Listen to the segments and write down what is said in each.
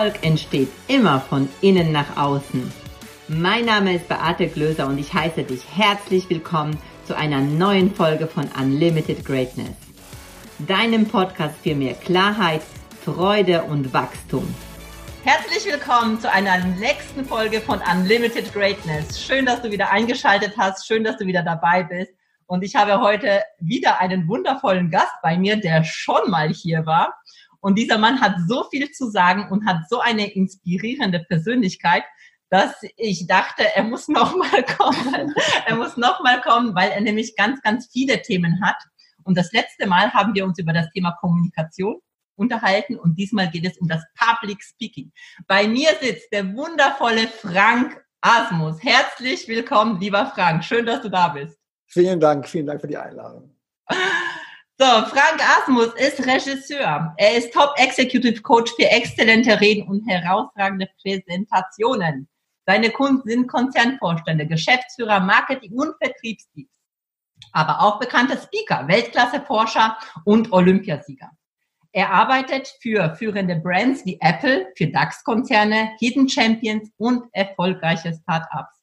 Erfolg entsteht immer von innen nach außen. Mein Name ist Beate Glöser und ich heiße dich herzlich willkommen zu einer neuen Folge von Unlimited Greatness. Deinem Podcast für mehr Klarheit, Freude und Wachstum. Herzlich willkommen zu einer nächsten Folge von Unlimited Greatness. Schön, dass du wieder eingeschaltet hast. Schön, dass du wieder dabei bist. Und ich habe heute wieder einen wundervollen Gast bei mir, der schon mal hier war. Und dieser Mann hat so viel zu sagen und hat so eine inspirierende Persönlichkeit, dass ich dachte, er muss noch mal kommen. er muss noch mal kommen, weil er nämlich ganz, ganz viele Themen hat. Und das letzte Mal haben wir uns über das Thema Kommunikation unterhalten und diesmal geht es um das Public Speaking. Bei mir sitzt der wundervolle Frank Asmus. Herzlich willkommen, lieber Frank. Schön, dass du da bist. Vielen Dank, vielen Dank für die Einladung. So, Frank Asmus ist Regisseur. Er ist Top Executive Coach für exzellente Reden und herausragende Präsentationen. Seine Kunden sind Konzernvorstände, Geschäftsführer, Marketing und Vertriebsteams. Aber auch bekannte Speaker, Weltklasse-Forscher und Olympiasieger. Er arbeitet für führende Brands wie Apple, für DAX-Konzerne, Hidden Champions und erfolgreiche Startups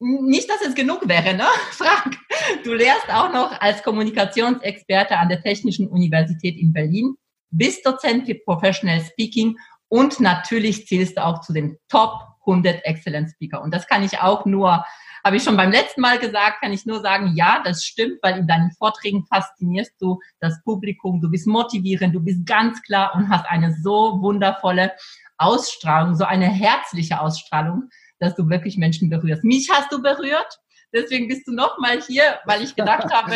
nicht, dass es genug wäre, ne? Frank, du lehrst auch noch als Kommunikationsexperte an der Technischen Universität in Berlin, bist Dozent für Professional Speaking und natürlich zählst du auch zu den Top 100 Excellent Speaker. Und das kann ich auch nur, habe ich schon beim letzten Mal gesagt, kann ich nur sagen, ja, das stimmt, weil in deinen Vorträgen faszinierst du das Publikum, du bist motivierend, du bist ganz klar und hast eine so wundervolle Ausstrahlung, so eine herzliche Ausstrahlung, dass du wirklich Menschen berührst. Mich hast du berührt, deswegen bist du nochmal hier, weil ich gedacht habe,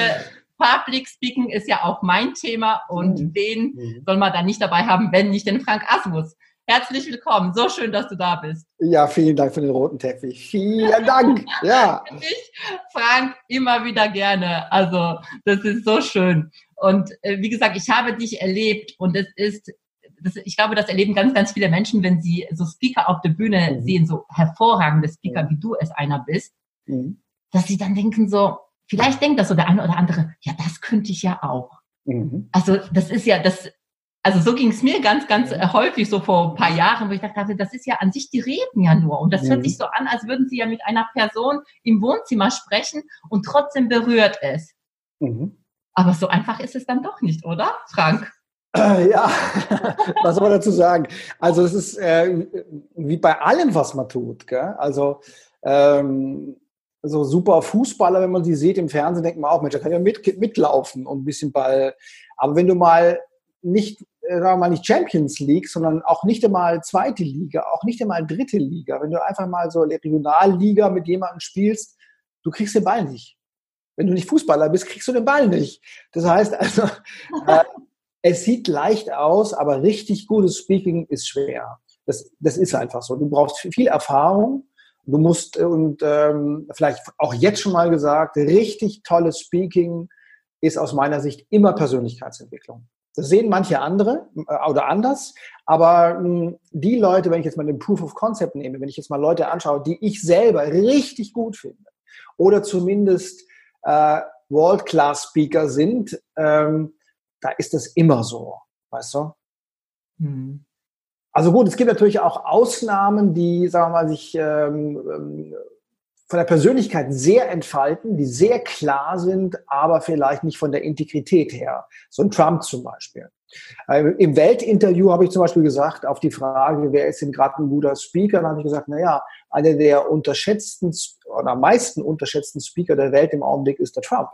Public Speaking ist ja auch mein Thema und mhm. wen mhm. soll man da nicht dabei haben, wenn nicht den Frank Asmus. Herzlich willkommen. So schön, dass du da bist. Ja, vielen Dank für den roten Teppich. Vielen Dank. Ja. ich, Frank, immer wieder gerne. Also, das ist so schön. Und äh, wie gesagt, ich habe dich erlebt und es ist das, ich glaube, das erleben ganz, ganz viele Menschen, wenn sie so Speaker auf der Bühne mhm. sehen, so hervorragende Speaker, mhm. wie du es einer bist, mhm. dass sie dann denken so, vielleicht denkt das so der eine oder andere, ja, das könnte ich ja auch. Mhm. Also das ist ja, das, also so ging es mir ganz, ganz mhm. häufig so vor ein paar Jahren, wo ich dachte, das ist ja an sich, die reden ja nur. Und das hört mhm. sich so an, als würden sie ja mit einer Person im Wohnzimmer sprechen und trotzdem berührt es. Aber so einfach ist es dann doch nicht, oder, Frank? Ja, was soll man dazu sagen? Also es ist äh, wie bei allem, was man tut. Gell? Also ähm, so super Fußballer, wenn man die sieht im Fernsehen, denkt man auch, Mensch, da kann ja mit, mitlaufen und ein bisschen Ball. Aber wenn du mal nicht, äh, sagen wir mal nicht Champions League, sondern auch nicht einmal zweite Liga, auch nicht einmal dritte Liga, wenn du einfach mal so Regionalliga mit jemandem spielst, du kriegst den Ball nicht. Wenn du nicht Fußballer bist, kriegst du den Ball nicht. Das heißt also, äh, es sieht leicht aus, aber richtig gutes Speaking ist schwer. Das, das ist einfach so. Du brauchst viel Erfahrung. Du musst, äh, und ähm, vielleicht auch jetzt schon mal gesagt, richtig tolles Speaking ist aus meiner Sicht immer Persönlichkeitsentwicklung. Das sehen manche andere äh, oder anders, aber mh, hm, die Leute, wenn ich jetzt mal den Proof of Concept nehme, wenn ich jetzt mal Leute anschaue, die ich selber richtig gut finde oder zumindest äh, World-Class-Speaker sind, ähm, da ist das immer so, weißt du? Mhm. Also gut, es gibt natürlich auch Ausnahmen, die, sagen wir mal, sich ähm, ähm, von der Persönlichkeit sehr entfalten, die sehr klar sind, aber vielleicht nicht von der Integrität her. So ein Trump zum Beispiel. Äh, Im Weltinterview habe ich zum Beispiel gesagt, auf die Frage, wer ist denn gerade ein guter Speaker, dann habe ich gesagt, na ja, einer der unterschätzten oder am meisten unterschätzten Speaker der Welt im Augenblick ist der Trump.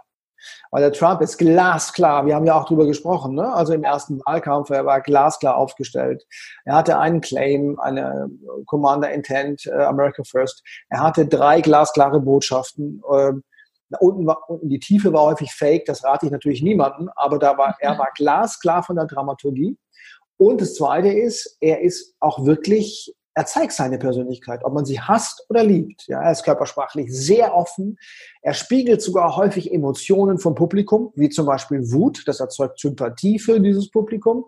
Weil der Trump ist glasklar, wir haben ja auch drüber gesprochen, ne? also im ersten Wahlkampf, er war glasklar aufgestellt. Er hatte einen Claim, eine Commander Intent, äh, America First. Er hatte drei glasklare Botschaften. Äh, unten, war, unten die Tiefe war häufig fake, das rate ich natürlich niemanden, aber da war, er war glasklar von der Dramaturgie. Und das Zweite ist, er ist auch wirklich er zeigt seine Persönlichkeit, ob man sie hasst oder liebt. Ja, er ist körpersprachlich sehr offen. Er spiegelt sogar häufig Emotionen vom Publikum, wie zum Beispiel Wut. Das erzeugt Sympathie für dieses Publikum.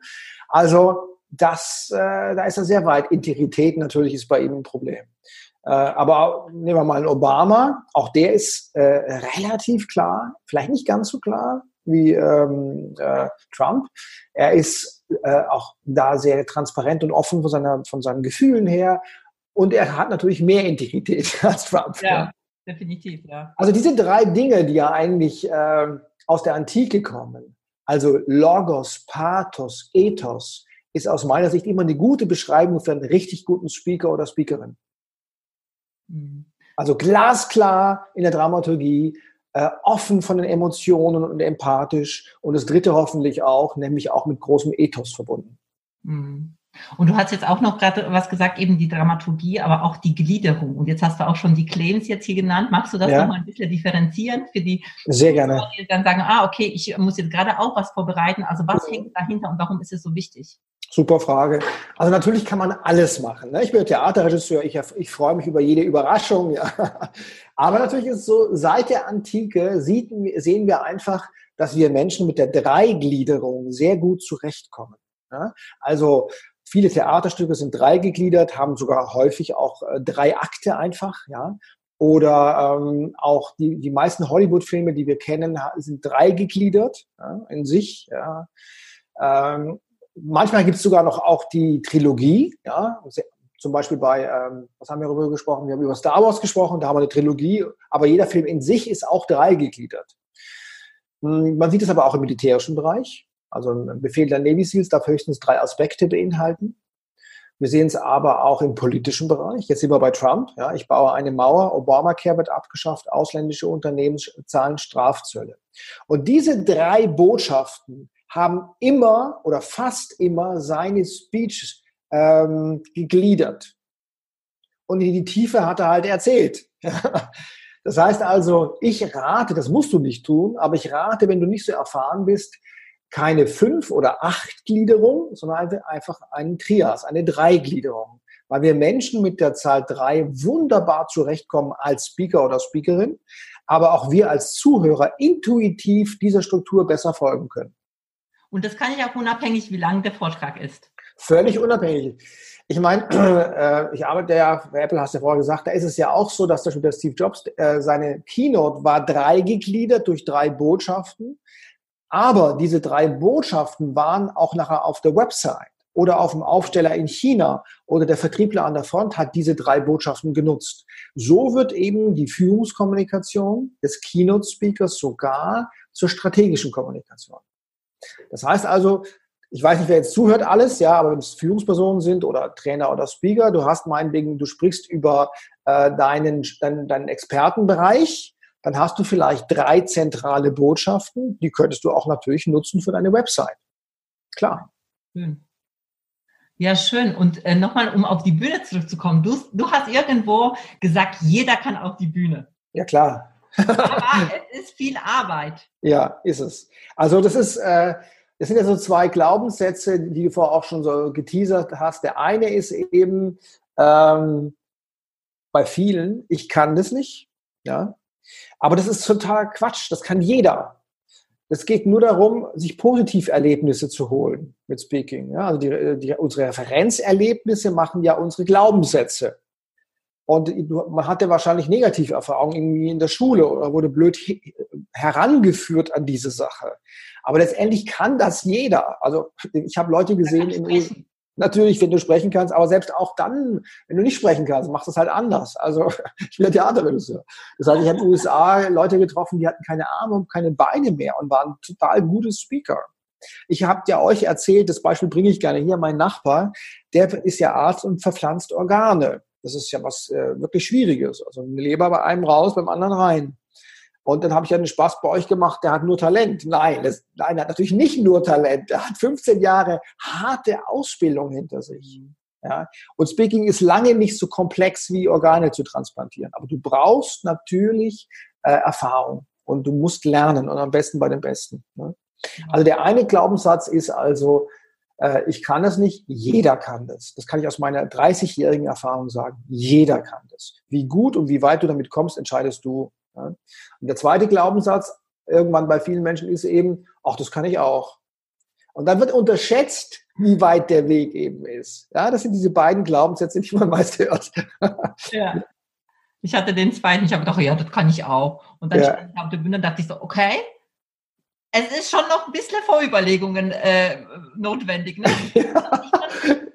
Also das, äh, da ist er sehr weit. Integrität natürlich ist bei ihm ein Problem. Äh, aber nehmen wir mal einen Obama. Auch der ist äh, relativ klar, vielleicht nicht ganz so klar, wie ähm, äh, Trump. Er ist äh, auch da sehr transparent und offen von, seiner, von seinen Gefühlen her. Und er hat natürlich mehr Integrität als Trump. Ja, ja. definitiv, ja. Also diese drei Dinge, die ja eigentlich äh, aus der Antike kommen, also Logos, Pathos, Ethos, ist aus meiner Sicht immer eine gute Beschreibung für einen richtig guten Speaker oder Speakerin. Mhm. Also glasklar in der Dramaturgie, äh, offen von den Emotionen und empathisch. Und das dritte hoffentlich auch, nämlich auch mit großem Ethos verbunden. Mhm. Und du hast jetzt auch noch gerade was gesagt, eben die Dramaturgie, aber auch die Gliederung. Und jetzt hast du auch schon die Claims jetzt hier genannt. Magst du das ja. noch mal ein bisschen differenzieren für die, Sehr gerne. die dann sagen, ah, okay, ich muss jetzt gerade auch was vorbereiten. Also was mhm. hängt dahinter und warum ist es so wichtig? Super Frage. Also natürlich kann man alles machen. Ne? Ich bin Theaterregisseur, ich, ich freue mich über jede Überraschung. Ja. Aber natürlich ist es so, seit der Antike sieht, sehen wir einfach, dass wir Menschen mit der Dreigliederung sehr gut zurechtkommen. Ja. Also Viele Theaterstücke sind dreigegliedert, haben sogar häufig auch äh, drei Akte einfach, ja. Oder ähm, auch die, die meisten Hollywood-Filme, die wir kennen, sind dreigegliedert ja, in sich. Ja. Ähm, manchmal gibt es sogar noch auch die Trilogie, ja. Zum Beispiel bei, ähm, was haben wir darüber gesprochen? Wir haben über Star Wars gesprochen, da haben wir eine Trilogie, aber jeder Film in sich ist auch dreigegliedert. Hm, man sieht es aber auch im militärischen Bereich. Also ein Befehl der Navy SEALs darf höchstens drei Aspekte beinhalten. Wir sehen es aber auch im politischen Bereich. Jetzt sind wir bei Trump. Ja, ich baue eine Mauer, Obamacare wird abgeschafft, ausländische Unternehmen zahlen Strafzölle. Und diese drei Botschaften haben immer oder fast immer seine Speech ähm, gegliedert. Und in die Tiefe hat er halt erzählt. Das heißt also, ich rate, das musst du nicht tun, aber ich rate, wenn du nicht so erfahren bist, keine fünf oder acht Gliederung, sondern einfach einen Trias, eine Dreigliederung. Weil wir Menschen mit der Zahl drei wunderbar zurechtkommen als Speaker oder Speakerin, aber auch wir als Zuhörer intuitiv dieser Struktur besser folgen können. Und das kann ich auch unabhängig, wie lang der Vortrag ist. Völlig unabhängig. Ich meine, äh, ich arbeite ja, bei Apple hast du ja vorher gesagt, da ist es ja auch so, dass zum Beispiel der Steve Jobs, äh, seine Keynote war drei gegliedert durch drei Botschaften. Aber diese drei Botschaften waren auch nachher auf der Website oder auf dem Aufsteller in China oder der Vertriebler an der Front hat diese drei Botschaften genutzt. So wird eben die Führungskommunikation des Keynote-Speakers sogar zur strategischen Kommunikation. Das heißt also, ich weiß nicht, wer jetzt zuhört alles, ja, aber wenn es Führungspersonen sind oder Trainer oder Speaker, du hast meinetwegen, du sprichst über äh, deinen, deinen, deinen Expertenbereich, dann hast du vielleicht drei zentrale Botschaften, die könntest du auch natürlich nutzen für deine Website. Klar. Schön. Ja, schön. Und äh, nochmal, um auf die Bühne zurückzukommen. Du, du hast irgendwo gesagt, jeder kann auf die Bühne. Ja, klar. Aber es ist viel Arbeit. Ja, ist es. Also das ist, äh, das sind ja so zwei Glaubenssätze, die du vorher auch schon so geteasert hast. Der eine ist eben ähm, bei vielen, ich kann das nicht. Ja, aber das ist total Quatsch. Das kann jeder. Es geht nur darum, sich Positiverlebnisse zu holen mit Speaking. Ja, also die, die, unsere Referenzerlebnisse machen ja unsere Glaubenssätze. Und man hatte wahrscheinlich Negativerfahrungen irgendwie in der Schule oder wurde blöd herangeführt an diese Sache. Aber letztendlich kann das jeder. Also ich habe Leute gesehen in, Natürlich, wenn du sprechen kannst, aber selbst auch dann, wenn du nicht sprechen kannst, machst du es halt anders. Also ich bin ja Theaterregisseur. Das heißt, ich habe in den USA Leute getroffen, die hatten keine Arme und keine Beine mehr und waren total gute Speaker. Ich habe ja euch erzählt, das Beispiel bringe ich gerne hier, mein Nachbar, der ist ja Arzt und verpflanzt Organe. Das ist ja was äh, wirklich Schwieriges. Also eine Leber bei einem raus, beim anderen rein. Und dann habe ich ja den Spaß bei euch gemacht, der hat nur Talent. Nein, das, nein, er hat natürlich nicht nur Talent. Er hat 15 Jahre harte Ausbildung hinter sich. Ja? Und Speaking ist lange nicht so komplex wie Organe zu transplantieren. Aber du brauchst natürlich äh, Erfahrung und du musst lernen und am besten bei den Besten. Ne? Also der eine Glaubenssatz ist also, äh, ich kann das nicht, jeder kann das. Das kann ich aus meiner 30-jährigen Erfahrung sagen. Jeder kann das. Wie gut und wie weit du damit kommst, entscheidest du. Ja. Und der zweite Glaubenssatz irgendwann bei vielen Menschen ist eben, ach, das kann ich auch. Und dann wird unterschätzt, wie weit der Weg eben ist. Ja, das sind diese beiden Glaubenssätze, die man meist hört. Ja. Ich hatte den zweiten, ich habe gedacht, ja, das kann ich auch. Und dann ja. stand ich auf der Bühne und dachte ich so, okay, es ist schon noch ein bisschen Vorüberlegungen äh, notwendig. Ne?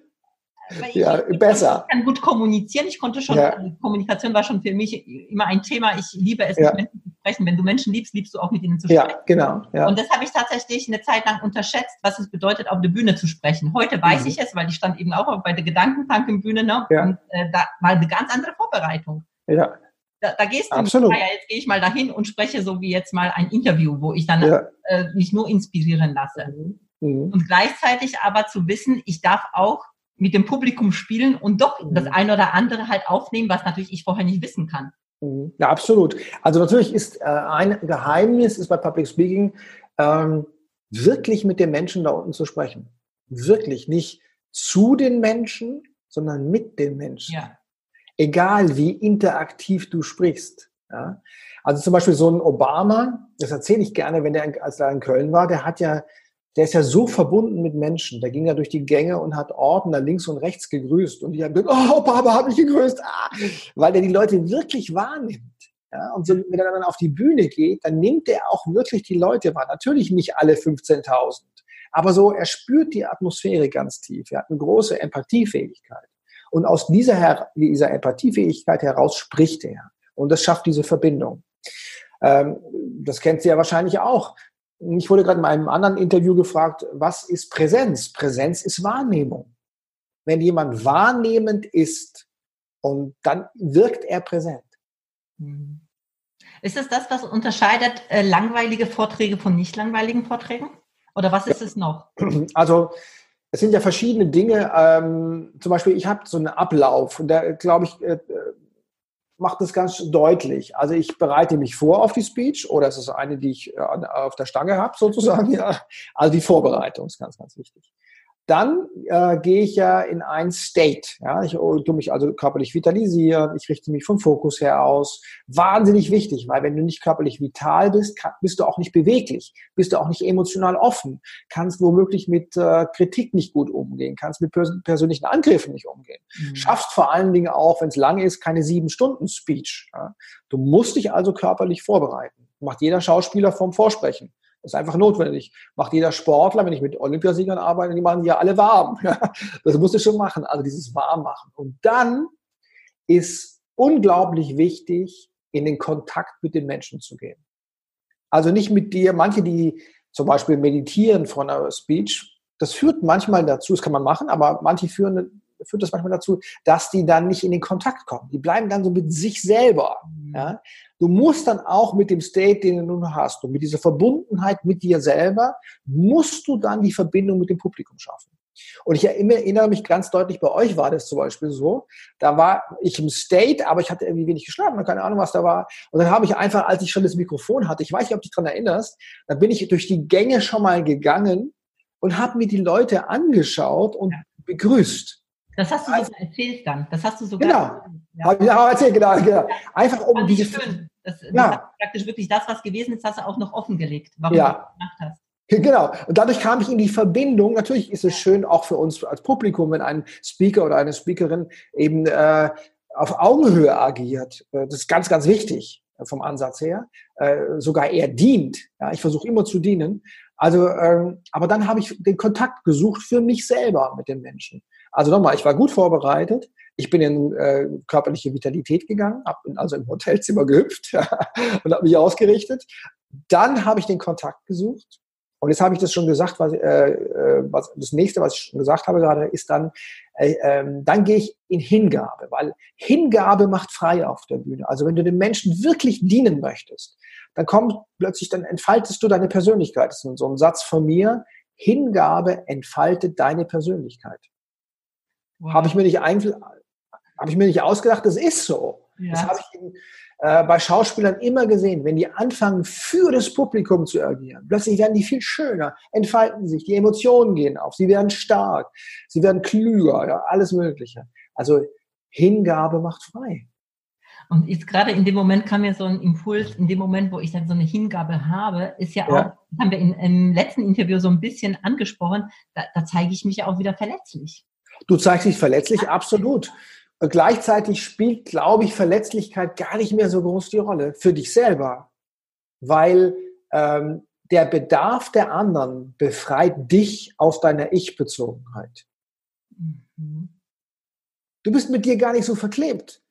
ja, ich, besser. Ich kann gut kommunizieren. Ich konnte schon, ja. Also Kommunikation war schon für mich immer ein Thema. Ich liebe es, ja. mit Menschen zu sprechen. Wenn du Menschen liebst, liebst du auch mit ihnen zu sprechen. Ja, genau. Ja. Und das habe ich tatsächlich eine Zeit lang unterschätzt, was es bedeutet, auf der Bühne zu sprechen. Heute weiß mhm. ich es, weil ich stand eben auch bei der Gedankentankenbühne. Ne? Ja. Und äh, da war eine ganz andere Vorbereitung. Ja. Da, da gehst du, Absolut. ja, jetzt gehe ich mal dahin und spreche so wie jetzt mal ein Interview, wo ich dann äh, mich nur inspirieren lasse. Mhm. Mhm. Und gleichzeitig aber zu wissen, ich darf auch mit dem Publikum spielen und doch mhm. das eine oder andere halt aufnehmen, was natürlich ich vorher nicht wissen kann. Mhm. Ja, absolut. Also natürlich ist äh, ein Geheimnis ist bei Public Speaking ähm, wirklich mit den Menschen da unten zu sprechen. Wirklich nicht zu den Menschen, sondern mit den Menschen. Ja. Egal wie interaktiv du sprichst. Ja? Also zum Beispiel so ein Obama, das erzähle ich gerne, wenn der als er in Köln war, der hat ja der ist ja so verbunden mit Menschen. Der ging ja durch die Gänge und hat Ordner links und rechts gegrüßt. Und die haben gesagt, oh, Papa hat mich gegrüßt. Ah, weil der die Leute wirklich wahrnimmt. Ja, und so, wenn er dann auf die Bühne geht, dann nimmt er auch wirklich die Leute wahr. Natürlich nicht alle 15.000. Aber so, er spürt die Atmosphäre ganz tief. Er hat eine große Empathiefähigkeit. Und aus dieser, dieser Empathiefähigkeit heraus spricht er. Und das schafft diese Verbindung. Ähm, das kennt sie ja wahrscheinlich auch. Ich wurde gerade in einem anderen Interview gefragt, was ist Präsenz? Präsenz ist Wahrnehmung. Wenn jemand wahrnehmend ist und dann wirkt er präsent. Mhm. Ist es das, was unterscheidet äh, langweilige Vorträge von nicht langweiligen Vorträgen? Oder was ist es noch? Also es sind ja verschiedene Dinge. Ähm, zum Beispiel, ich habe so einen Ablauf und da glaube ich, äh, macht das ganz deutlich. Also ich bereite mich vor auf die Speech oder es ist eine, die ich äh, auf der Stange habe sozusagen. Ja. Also die Vorbereitung ist ganz, ganz wichtig. Dann äh, gehe ich ja in ein State. Ja? Ich oh, tue mich also körperlich vitalisieren, ich richte mich vom Fokus her aus. Wahnsinnig wichtig, weil wenn du nicht körperlich vital bist, kann, bist du auch nicht beweglich, bist du auch nicht emotional offen, kannst womöglich mit äh, Kritik nicht gut umgehen, kannst mit pers persönlichen Angriffen nicht umgehen. Mhm. Schaffst vor allen Dingen auch, wenn es lang ist, keine sieben Stunden Speech. Ja? Du musst dich also körperlich vorbereiten. Macht jeder Schauspieler vom Vorsprechen. Das ist einfach notwendig. Macht jeder Sportler, wenn ich mit Olympiasiegern arbeite, die machen ja alle warm. Das musst du schon machen. Also dieses Warmmachen. Und dann ist unglaublich wichtig, in den Kontakt mit den Menschen zu gehen. Also nicht mit dir, manche, die zum Beispiel meditieren vor einer Speech, das führt manchmal dazu, das kann man machen, aber manche führen, führt das manchmal dazu, dass die dann nicht in den Kontakt kommen. Die bleiben dann so mit sich selber. Mhm. Ja? Du musst dann auch mit dem State, den du hast und mit dieser Verbundenheit mit dir selber, musst du dann die Verbindung mit dem Publikum schaffen. Und ich erinnere mich ganz deutlich, bei euch war das zum Beispiel so, da war ich im State, aber ich hatte irgendwie wenig geschlafen, keine Ahnung, was da war. Und dann habe ich einfach, als ich schon das Mikrofon hatte, ich weiß nicht, ob du dich daran erinnerst, da bin ich durch die Gänge schon mal gegangen und habe mir die Leute angeschaut und begrüßt. Das hast du also, sogar erzählt dann. Das hast du sogar. Genau. Ja, ja erzählt, genau, genau. Einfach um diese. Schön. Das, ja. praktisch wirklich das, was gewesen ist, hast du auch noch offengelegt, warum ja. du das gemacht hast. Genau. Und dadurch kam ich in die Verbindung. Natürlich ist es schön, auch für uns als Publikum, wenn ein Speaker oder eine Speakerin eben äh, auf Augenhöhe agiert. Äh, das ist ganz, ganz wichtig äh, vom Ansatz her. Äh, sogar eher dient. Ja, ich versuche immer zu dienen. Also, ähm, aber dann habe ich den Kontakt gesucht für mich selber mit den Menschen. Also nochmal, ich war gut vorbereitet. Ich bin in äh, körperliche Vitalität gegangen, hab, bin also im Hotelzimmer gehüpft und habe mich ausgerichtet. Dann habe ich den Kontakt gesucht. Und jetzt habe ich das schon gesagt, was, äh, äh, was das nächste, was ich schon gesagt habe gerade, ist dann, äh, äh, dann gehe ich in Hingabe, weil Hingabe macht frei auf der Bühne. Also wenn du den Menschen wirklich dienen möchtest, dann kommt plötzlich, dann entfaltest du deine Persönlichkeit. Das ist so ein Satz von mir. Hingabe entfaltet deine Persönlichkeit. Wow. Habe ich mir nicht habe ich mir nicht ausgedacht, das ist so. Ja. Das habe ich äh, bei Schauspielern immer gesehen. Wenn die anfangen, für das Publikum zu agieren, plötzlich werden die viel schöner, entfalten sich, die Emotionen gehen auf, sie werden stark, sie werden klüger, ja, alles Mögliche. Also Hingabe macht frei. Und jetzt gerade in dem Moment kam mir so ein Impuls, in dem Moment, wo ich dann so eine Hingabe habe, ist ja auch, ja. das haben wir in, im letzten Interview so ein bisschen angesprochen, da, da zeige ich mich ja auch wieder verletzlich. Du zeigst dich verletzlich, absolut. Und gleichzeitig spielt, glaube ich, Verletzlichkeit gar nicht mehr so groß die Rolle für dich selber, weil ähm, der Bedarf der anderen befreit dich aus deiner Ich-Bezogenheit. Mhm. Du bist mit dir gar nicht so verklebt.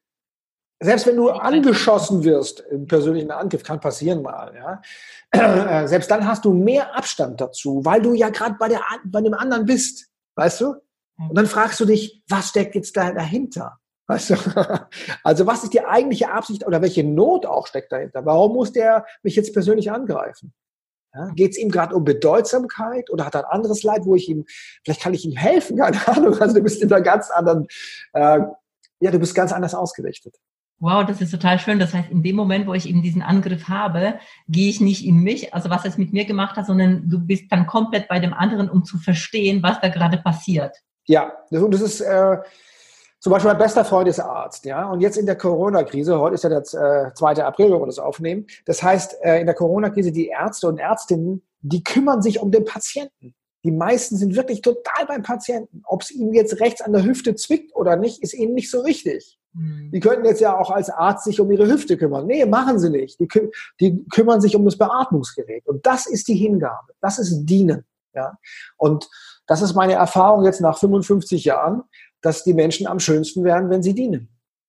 Selbst wenn du angeschossen wirst im persönlichen Angriff, kann passieren mal, ja. Äh, selbst dann hast du mehr Abstand dazu, weil du ja gerade bei, bei dem anderen bist, weißt du? Und dann fragst du dich, was steckt jetzt da dahinter? Weißt du? Also was ist die eigentliche Absicht oder welche Not auch steckt dahinter? Warum muss der mich jetzt persönlich angreifen? Ja, Geht es ihm gerade um Bedeutsamkeit oder hat er ein anderes Leid, wo ich ihm, vielleicht kann ich ihm helfen, keine Ahnung. Also du bist in einer ganz anderen, äh, ja, du bist ganz anders ausgerichtet. Wow, das ist total schön. Das heißt, in dem Moment, wo ich eben diesen Angriff habe, gehe ich nicht in mich, also was es mit mir gemacht hat, sondern du bist dann komplett bei dem anderen, um zu verstehen, was da gerade passiert. Ja, das, und das ist, äh, zum Beispiel mein bester Freund ist Arzt, ja. Und jetzt in der Corona-Krise, heute ist ja der äh, 2. April, wenn wir das aufnehmen. Das heißt, äh, in der Corona-Krise, die Ärzte und Ärztinnen, die kümmern sich um den Patienten. Die meisten sind wirklich total beim Patienten. Ob es ihnen jetzt rechts an der Hüfte zwickt oder nicht, ist ihnen nicht so wichtig. Mhm. Die könnten jetzt ja auch als Arzt sich um ihre Hüfte kümmern. Nee, machen sie nicht. Die, kü die kümmern sich um das Beatmungsgerät. Und das ist die Hingabe. Das ist Dienen. Ja. Und das ist meine Erfahrung jetzt nach 55 Jahren dass die Menschen am schönsten werden, wenn sie dienen.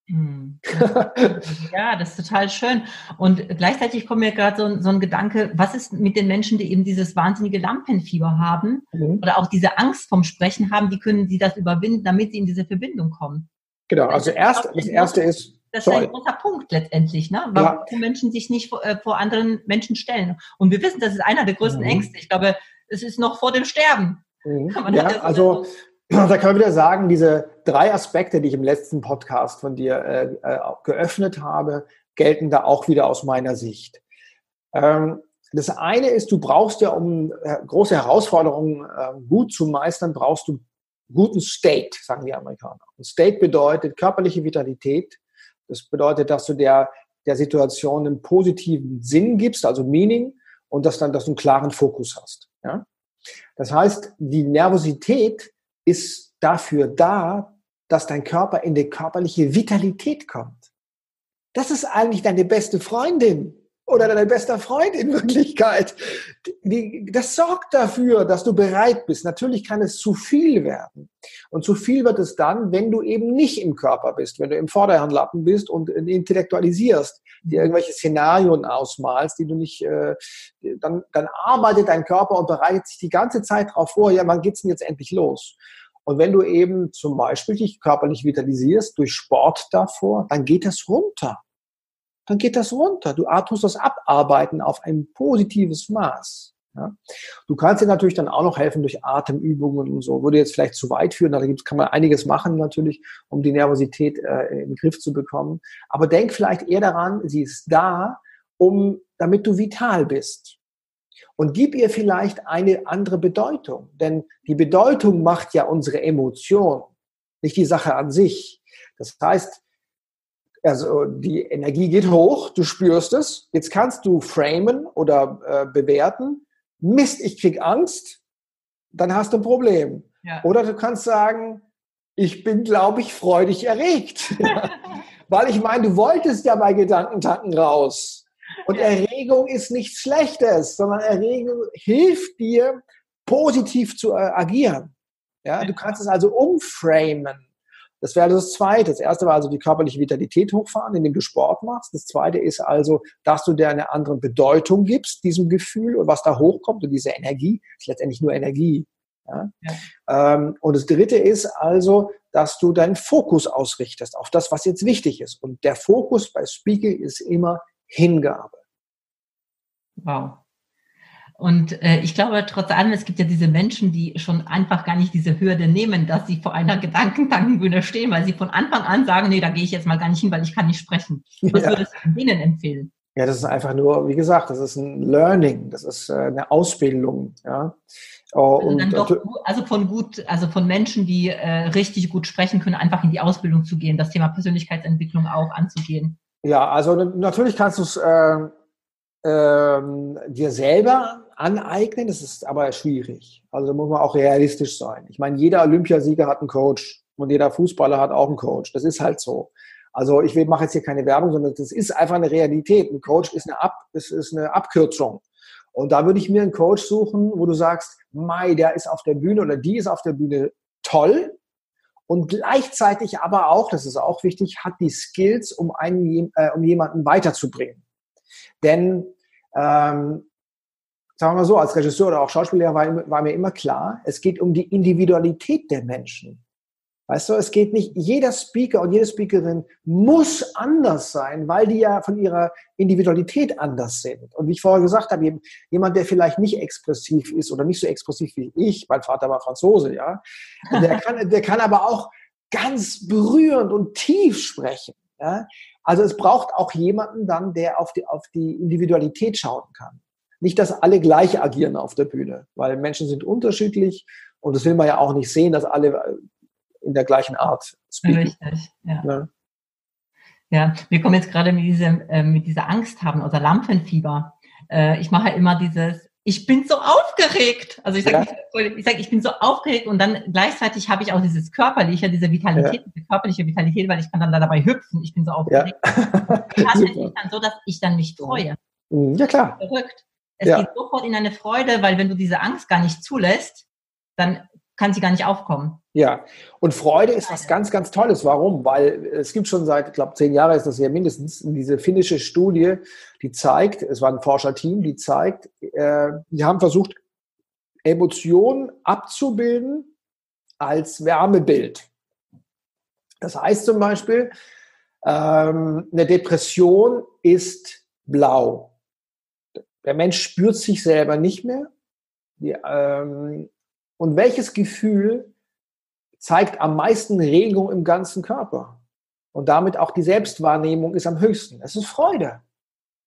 Hm. ja, das ist total schön. Und gleichzeitig kommt mir gerade so, so, ein Gedanke, was ist mit den Menschen, die eben dieses wahnsinnige Lampenfieber haben mhm. oder auch diese Angst vom Sprechen haben, wie können sie das überwinden, damit sie in diese Verbindung kommen? Genau, also erst, das erste ist. Das ist ein großer Punkt letztendlich, ne? warum ja. Menschen sich nicht vor, äh, vor, anderen Menschen stellen. Und wir wissen, das ist einer der größten mhm. Ängste. Ich glaube, es ist noch vor dem Sterben. Mhm. Ja, also da können wir wieder sagen, diese drei Aspekte, die ich im letzten Podcast von dir äh, äh, geöffnet habe, gelten da auch wieder aus meiner Sicht. Ähm, das eine ist, du brauchst ja, um äh, große Herausforderungen äh, gut zu meistern, brauchst du guten State, sagen die Amerikaner. Und State bedeutet körperliche Vitalität. Das bedeutet, dass du der, der Situation einen positiven Sinn gibst, also Meaning, und dass dann, dass du einen klaren Fokus hast. Ja? Das heißt, die Nervosität ist dafür da, dass dein Körper in die körperliche Vitalität kommt. Das ist eigentlich deine beste Freundin oder dein bester Freund in Wirklichkeit. das sorgt dafür, dass du bereit bist. Natürlich kann es zu viel werden. Und zu viel wird es dann, wenn du eben nicht im Körper bist, wenn du im Vorderhandlappen bist und intellektualisierst, dir irgendwelche Szenarien ausmalst, die du nicht, äh, dann, dann arbeitet dein Körper und bereitet sich die ganze Zeit darauf vor, ja, wann geht's denn jetzt endlich los? Und wenn du eben zum Beispiel dich körperlich vitalisierst durch Sport davor, dann geht das runter dann geht das runter. Du tust das abarbeiten auf ein positives Maß. Ja? Du kannst dir natürlich dann auch noch helfen durch Atemübungen und so. Würde jetzt vielleicht zu weit führen, da gibt's, kann man einiges machen natürlich, um die Nervosität äh, in den Griff zu bekommen. Aber denk vielleicht eher daran, sie ist da, um, damit du vital bist. Und gib ihr vielleicht eine andere Bedeutung. Denn die Bedeutung macht ja unsere Emotion, nicht die Sache an sich. Das heißt, also die Energie geht hoch, du spürst es. Jetzt kannst du framen oder äh, bewerten. Mist, ich krieg Angst, dann hast du ein Problem. Ja. Oder du kannst sagen, ich bin, glaube ich, freudig erregt. Weil ich meine, du wolltest ja bei Gedankentanken raus. Und. Erregung ist nichts Schlechtes, sondern Erregung hilft dir, positiv zu äh, agieren. Ja, du kannst es also umframen. Das wäre also das Zweite. Das Erste war also die körperliche Vitalität hochfahren, indem du Sport machst. Das Zweite ist also, dass du dir eine andere Bedeutung gibst, diesem Gefühl und was da hochkommt und diese Energie, ist letztendlich nur Energie. Ja? Ja. Ähm, und das Dritte ist also, dass du deinen Fokus ausrichtest auf das, was jetzt wichtig ist. Und der Fokus bei Speaking ist immer Hingabe. Wow. Und äh, ich glaube trotz allem, es gibt ja diese Menschen, die schon einfach gar nicht diese Hürde nehmen, dass sie vor einer Gedankentankenbühne stehen, weil sie von Anfang an sagen, nee, da gehe ich jetzt mal gar nicht hin, weil ich kann nicht sprechen. Was ja. würdest du denen empfehlen? Ja, das ist einfach nur, wie gesagt, das ist ein Learning, das ist äh, eine Ausbildung, ja. Oh, also, und, doch, also von gut, also von Menschen, die äh, richtig gut sprechen können, einfach in die Ausbildung zu gehen, das Thema Persönlichkeitsentwicklung auch anzugehen. Ja, also natürlich kannst du es äh, ähm, dir selber aneignen, das ist aber schwierig. Also da muss man auch realistisch sein. Ich meine, jeder Olympiasieger hat einen Coach und jeder Fußballer hat auch einen Coach. Das ist halt so. Also ich mache jetzt hier keine Werbung, sondern das ist einfach eine Realität. Ein Coach ist eine, Ab, ist, ist eine Abkürzung. Und da würde ich mir einen Coach suchen, wo du sagst, Mai, der ist auf der Bühne oder die ist auf der Bühne toll und gleichzeitig aber auch, das ist auch wichtig, hat die Skills, um einen, äh, um jemanden weiterzubringen. Denn ähm, sagen wir mal so, als Regisseur oder auch Schauspieler war, war mir immer klar, es geht um die Individualität der Menschen. Weißt du, es geht nicht, jeder Speaker und jede Speakerin muss anders sein, weil die ja von ihrer Individualität anders sind. Und wie ich vorher gesagt habe, jemand, der vielleicht nicht expressiv ist oder nicht so expressiv wie ich, mein Vater war Franzose, ja, der kann, der kann aber auch ganz berührend und tief sprechen. Ja? Also es braucht auch jemanden dann, der auf die, auf die Individualität schauen kann. Nicht, dass alle gleich agieren auf der Bühne, weil Menschen sind unterschiedlich und das will man ja auch nicht sehen, dass alle in der gleichen Art speaken. Richtig, ja. ja. Ja, wir kommen jetzt gerade mit, diesem, äh, mit dieser Angst haben oder Lampenfieber. Äh, ich mache immer dieses, ich bin so aufgeregt. Also ich sage, ja. ich, sag, ich bin so aufgeregt und dann gleichzeitig habe ich auch dieses körperliche, diese Vitalität, ja. diese körperliche Vitalität, weil ich kann dann da dabei hüpfen. Ich bin so aufgeregt. Ja. Tatsächlich dann so, dass ich dann mich freue. Mhm. Ja, klar. Verrückt. Es ja. geht sofort in eine Freude, weil wenn du diese Angst gar nicht zulässt, dann kann sie gar nicht aufkommen. Ja, und Freude ist was ganz, ganz Tolles. Warum? Weil es gibt schon seit, ich glaube, zehn Jahren ist das ja mindestens, diese finnische Studie, die zeigt, es war ein Forscherteam, die zeigt, äh, die haben versucht, Emotionen abzubilden als Wärmebild. Das heißt zum Beispiel, ähm, eine Depression ist blau. Der Mensch spürt sich selber nicht mehr. Die, ähm, und welches Gefühl zeigt am meisten Regung im ganzen Körper? Und damit auch die Selbstwahrnehmung ist am höchsten. Es ist Freude.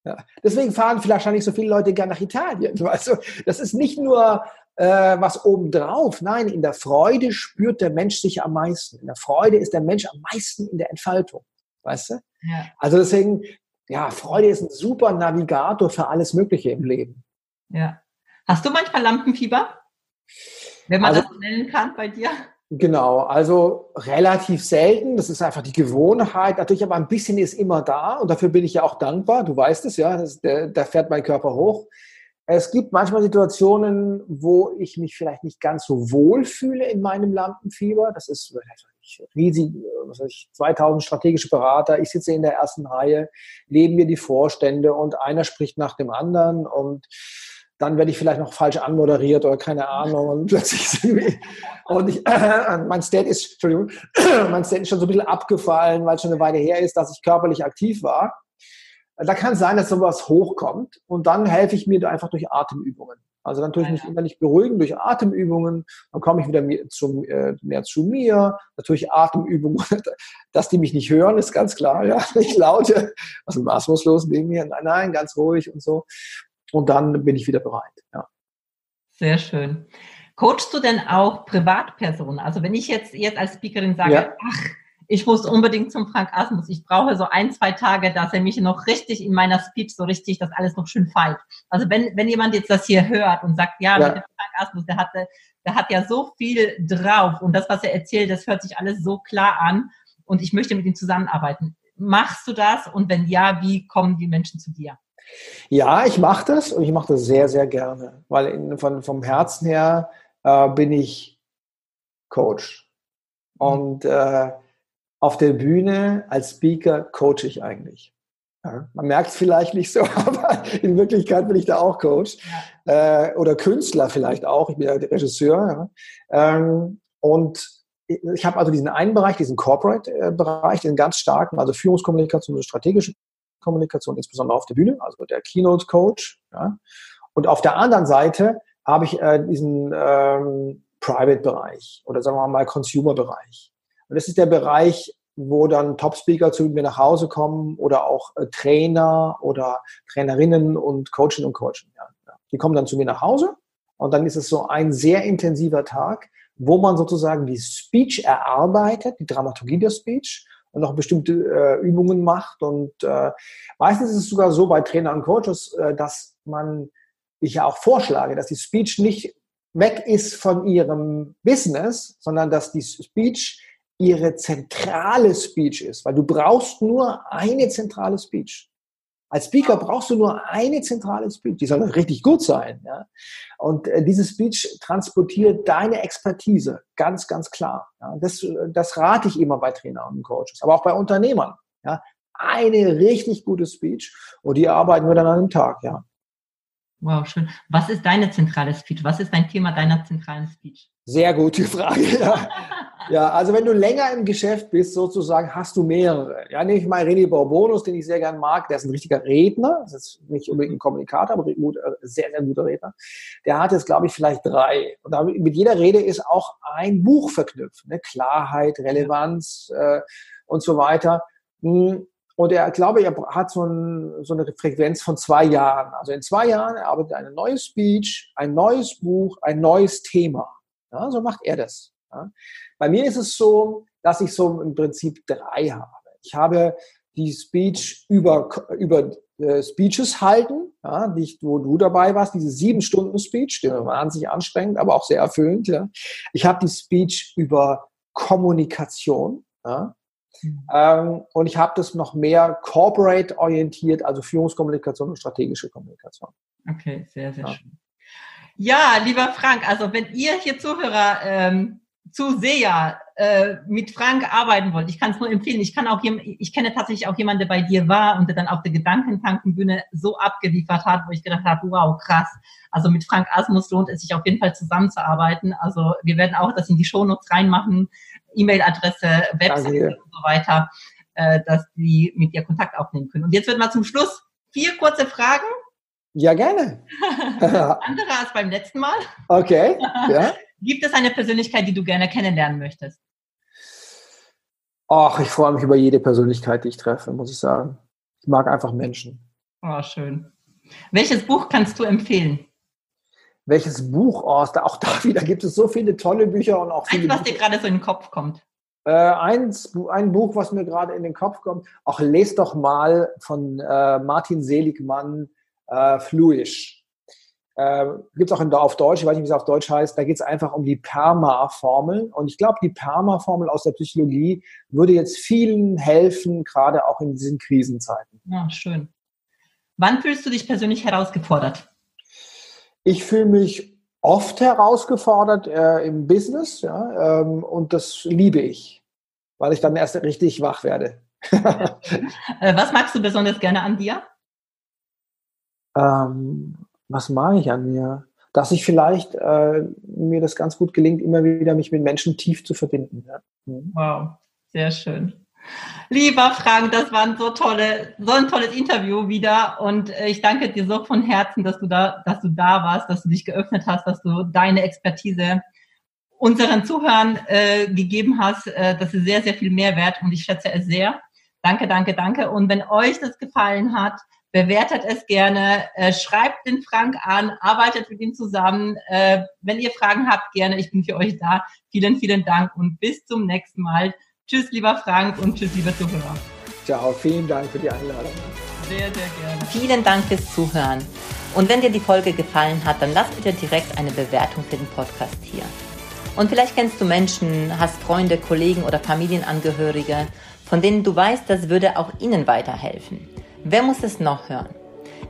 Ja. Deswegen fahren vielleicht nicht so viele Leute gern nach Italien. Also, das ist nicht nur äh, was obendrauf. Nein, in der Freude spürt der Mensch sich am meisten. In der Freude ist der Mensch am meisten in der Entfaltung. Weißt du? Ja. Also deswegen, ja, Freude ist ein super Navigator für alles Mögliche im Leben. Ja. Hast du manchmal Lampenfieber? Wenn man also, das nennen kann bei dir? Genau, also relativ selten. Das ist einfach die Gewohnheit. Natürlich aber ein bisschen ist immer da und dafür bin ich ja auch dankbar. Du weißt es ja, da fährt mein Körper hoch. Es gibt manchmal Situationen, wo ich mich vielleicht nicht ganz so wohl fühle in meinem Lampenfieber. Das ist riesig, was ich, 2000 strategische Berater. Ich sitze in der ersten Reihe, neben mir die Vorstände und einer spricht nach dem anderen und dann werde ich vielleicht noch falsch anmoderiert oder keine Ahnung und plötzlich und ich, äh, mein State ist, Entschuldigung, mein State ist schon so ein bisschen abgefallen, weil es schon eine Weile her ist, dass ich körperlich aktiv war. Da kann es sein, dass sowas hochkommt und dann helfe ich mir einfach durch Atemübungen. Also dann tue ich mich immer nicht beruhigen durch Atemübungen, dann komme ich wieder mehr zu, äh, mehr zu mir, natürlich Atemübungen, dass die mich nicht hören, ist ganz klar, ja, nicht laute, was muss los neben mir, nein, nein, ganz ruhig und so und dann bin ich wieder bereit. Ja. Sehr schön. Coachst du denn auch Privatpersonen? Also wenn ich jetzt, jetzt als Speakerin sage, ja. ach, ich muss unbedingt zum Frank Asmus, ich brauche so ein, zwei Tage, dass er mich noch richtig in meiner Speech so richtig das alles noch schön feilt. Also wenn, wenn jemand jetzt das hier hört und sagt, ja, ja. mit dem Frank Asmus, der hatte, der hat ja so viel drauf und das, was er erzählt, das hört sich alles so klar an und ich möchte mit ihm zusammenarbeiten. Machst du das? Und wenn ja, wie kommen die Menschen zu dir? Ja, ich mache das und ich mache das sehr, sehr gerne, weil in, von, vom Herzen her äh, bin ich Coach. Und äh, auf der Bühne als Speaker coache ich eigentlich. Ja, man merkt es vielleicht nicht so, aber in Wirklichkeit bin ich da auch Coach. Ja. Äh, oder Künstler vielleicht auch. Ich bin ja Regisseur. Ja. Ähm, und ich habe also diesen einen Bereich, diesen Corporate-Bereich, den ganz starken, also Führungskommunikation und strategische Kommunikation, insbesondere auf der Bühne, also der Keynote Coach. Ja. Und auf der anderen Seite habe ich äh, diesen ähm, Private-Bereich oder sagen wir mal Consumer-Bereich. Und das ist der Bereich, wo dann Top-Speaker zu mir nach Hause kommen oder auch äh, Trainer oder Trainerinnen und Coachen und Coachen. Ja. Die kommen dann zu mir nach Hause und dann ist es so ein sehr intensiver Tag, wo man sozusagen die Speech erarbeitet, die Dramaturgie der Speech und noch bestimmte äh, Übungen macht. Und äh, meistens ist es sogar so bei Trainer und Coaches, äh, dass man, ich ja auch vorschlage, dass die Speech nicht weg ist von ihrem Business, sondern dass die Speech ihre zentrale Speech ist, weil du brauchst nur eine zentrale Speech. Als Speaker brauchst du nur eine zentrale Speech, die soll richtig gut sein. Ja? Und äh, diese Speech transportiert deine Expertise, ganz, ganz klar. Ja? Das, das rate ich immer bei Trainern und Coaches, aber auch bei Unternehmern. Ja? Eine richtig gute Speech und die arbeiten wir dann an einem Tag, ja. Wow, schön. Was ist deine zentrale Speech? Was ist dein Thema deiner zentralen Speech? Sehr gute Frage. Ja. Ja, also wenn du länger im Geschäft bist, sozusagen, hast du mehrere. Ja, nehme ich mal René Borbonus, den ich sehr gern mag. Der ist ein richtiger Redner. Das ist nicht unbedingt ein Kommunikator, aber ein äh, sehr, sehr guter Redner. Der hat jetzt, glaube ich, vielleicht drei. Und mit jeder Rede ist auch ein Buch verknüpft. Ne? Klarheit, Relevanz äh, und so weiter. Hm, und er, glaube ich, er hat so, ein, so, eine Frequenz von zwei Jahren. Also in zwei Jahren arbeitet er eine neue Speech, ein neues Buch, ein neues Thema. Ja, so macht er das. Ja. Bei mir ist es so, dass ich so im Prinzip drei habe. Ich habe die Speech über, über äh, Speeches halten, ja, die ich, wo du dabei warst, diese sieben Stunden Speech, die war wahnsinnig anstrengend, aber auch sehr erfüllend. Ja. Ich habe die Speech über Kommunikation. Ja. Mhm. Ähm, und ich habe das noch mehr corporate-orientiert, also Führungskommunikation und strategische Kommunikation. Okay, sehr, sehr ja. schön. Ja, lieber Frank, also wenn ihr hier Zuhörer, ähm, Zuseher äh, mit Frank arbeiten wollt, ich kann es nur empfehlen. Ich kann auch, ich kenne tatsächlich auch jemanden, der bei dir war und der dann auf der Gedankentankenbühne so abgeliefert hat, wo ich gedacht habe, wow, krass. Also mit Frank Asmus lohnt es sich auf jeden Fall zusammenzuarbeiten. Also wir werden auch das in die Shownotes reinmachen. E-Mail-Adresse, Website und so weiter, äh, dass die mit dir Kontakt aufnehmen können. Und jetzt wird mal zum Schluss vier kurze Fragen. Ja, gerne. Andere als beim letzten Mal. Okay. Ja. Gibt es eine Persönlichkeit, die du gerne kennenlernen möchtest? Ach, ich freue mich über jede Persönlichkeit, die ich treffe, muss ich sagen. Ich mag einfach Menschen. Oh, schön. Welches Buch kannst du empfehlen? welches Buch, oh, auch da wieder gibt es so viele tolle Bücher und auch viele. Eins, was dir gerade so in den Kopf kommt. Äh, eins, ein Buch, was mir gerade in den Kopf kommt, auch lest doch mal von äh, Martin Seligmann äh, Fluisch. Äh, Gibt es auch in, auf Deutsch, ich weiß nicht, wie es auf Deutsch heißt, da geht es einfach um die Perma-Formel. Und ich glaube, die Perma-Formel aus der Psychologie würde jetzt vielen helfen, gerade auch in diesen Krisenzeiten. Ja, schön. Wann fühlst du dich persönlich herausgefordert? Ich fühle mich oft herausgefordert äh, im Business ja, ähm, und das liebe ich, weil ich dann erst richtig wach werde. Äh, was magst du besonders gerne an dir? Ähm, was mag ich an mir? Dass ich vielleicht äh, mir das ganz gut gelingt, immer wieder mich mit Menschen tief zu verbinden. Ja. Mhm. Wow, sehr schön. Lieber Frank, das war ein so tolle, so ein tolles Interview wieder und äh, ich danke dir so von Herzen, dass du da, dass du da warst, dass du dich geöffnet hast, dass du deine Expertise unseren Zuhörern äh, gegeben hast. Äh, das ist sehr, sehr viel Mehrwert und ich schätze es sehr. Danke, danke, danke. Und wenn euch das gefallen hat, bewertet es gerne, äh, schreibt den Frank an, arbeitet mit ihm zusammen. Äh, wenn ihr Fragen habt, gerne, ich bin für euch da. Vielen, vielen Dank und bis zum nächsten Mal. Tschüss, lieber Frank und tschüss, lieber Zuhörer. Ciao, vielen Dank für die Einladung. Sehr, sehr gerne. Vielen Dank fürs Zuhören. Und wenn dir die Folge gefallen hat, dann lass bitte direkt eine Bewertung für den Podcast hier. Und vielleicht kennst du Menschen, hast Freunde, Kollegen oder Familienangehörige, von denen du weißt, das würde auch ihnen weiterhelfen. Wer muss es noch hören?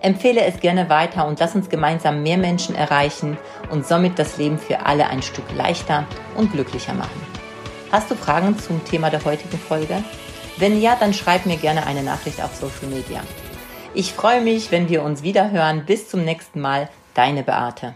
Empfehle es gerne weiter und lass uns gemeinsam mehr Menschen erreichen und somit das Leben für alle ein Stück leichter und glücklicher machen. Hast du Fragen zum Thema der heutigen Folge? Wenn ja, dann schreib mir gerne eine Nachricht auf Social Media. Ich freue mich, wenn wir uns wieder hören. Bis zum nächsten Mal. Deine Beate.